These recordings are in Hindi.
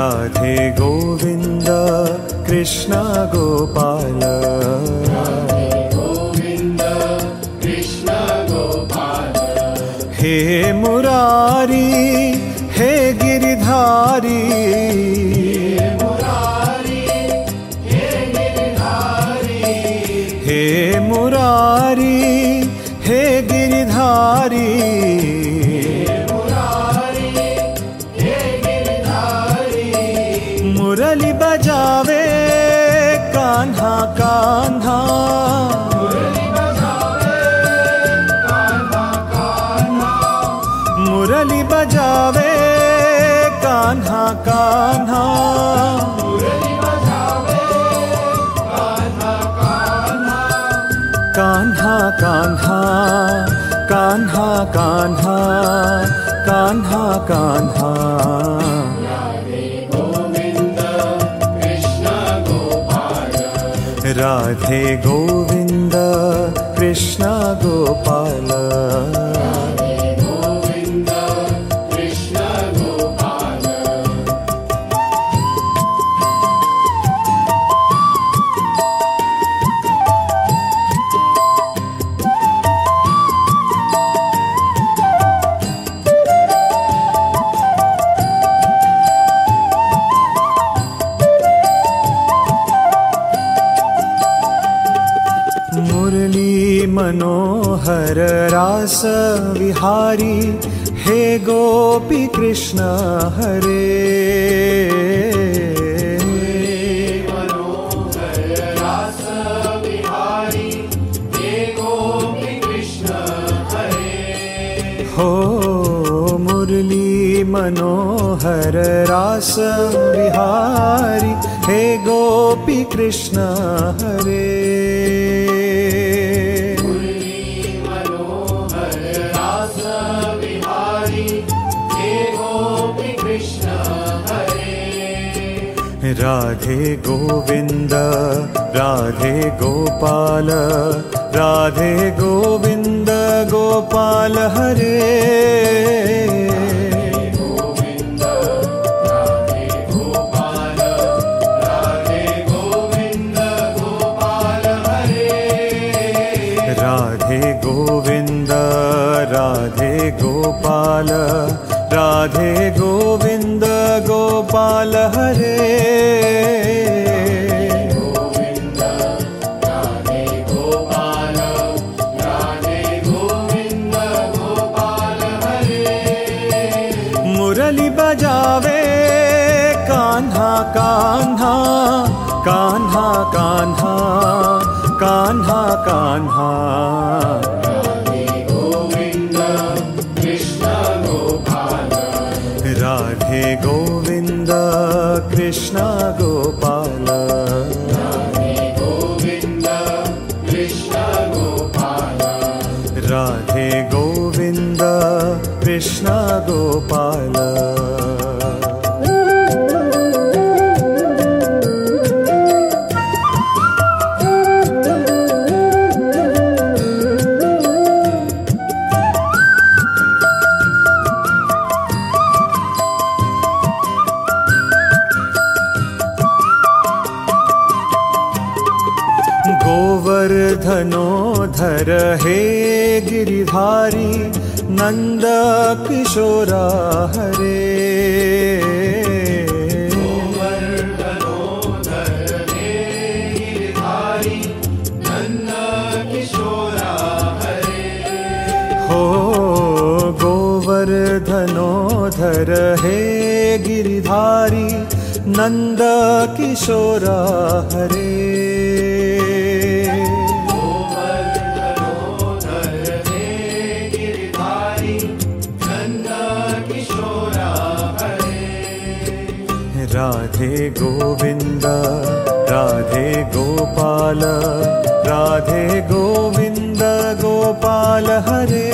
राधे गोविन्द कृष्ण गोपाल। हे मुरारी हे गिरिधारी। हे मुरारी हे गिरिधारी। कान्हा मुरली बजावे कान्हा कान्हा। कान्हा कान्हा कान्हा कान्हा कान्हा कान्हा। राधे गोविन्द कृष्ण गोपाल मनोहर रास विहारी, हे गोपी कृष्ण हरे। हो मनोहर रास विहारी, हे गोपी कृष्ण हरे। राधे गोविन्द राधे गोपाल राधे गोविन्द गोपाल हरे। राधे गोविन्द राधे गोपाल राधे गोविन्द गोपाल हरे। मुरली बजावे कान्हा कान्हा कान्हा कान्हा कान्हा कान्हा। राधे गोविन्द कृष्ण गोपाल गोवर्धनोधर हे गिरिधारी नन्द किशोरा हरे गोवर्धनोधर हे गिरिधारी नन्द किशोरा हरे। राधे गोविंद राधे गोपाल राधे गोविंद गोपाल हरे।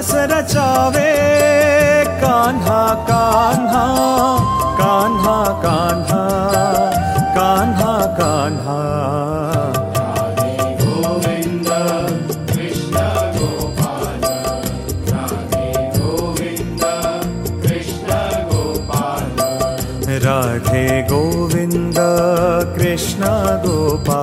रास रचावे। कान्हा कान्हा कान्हा कान्हा कान्हा कान्हा। राधे गोविन्द कृष्ण गोपाल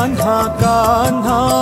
านหากการหา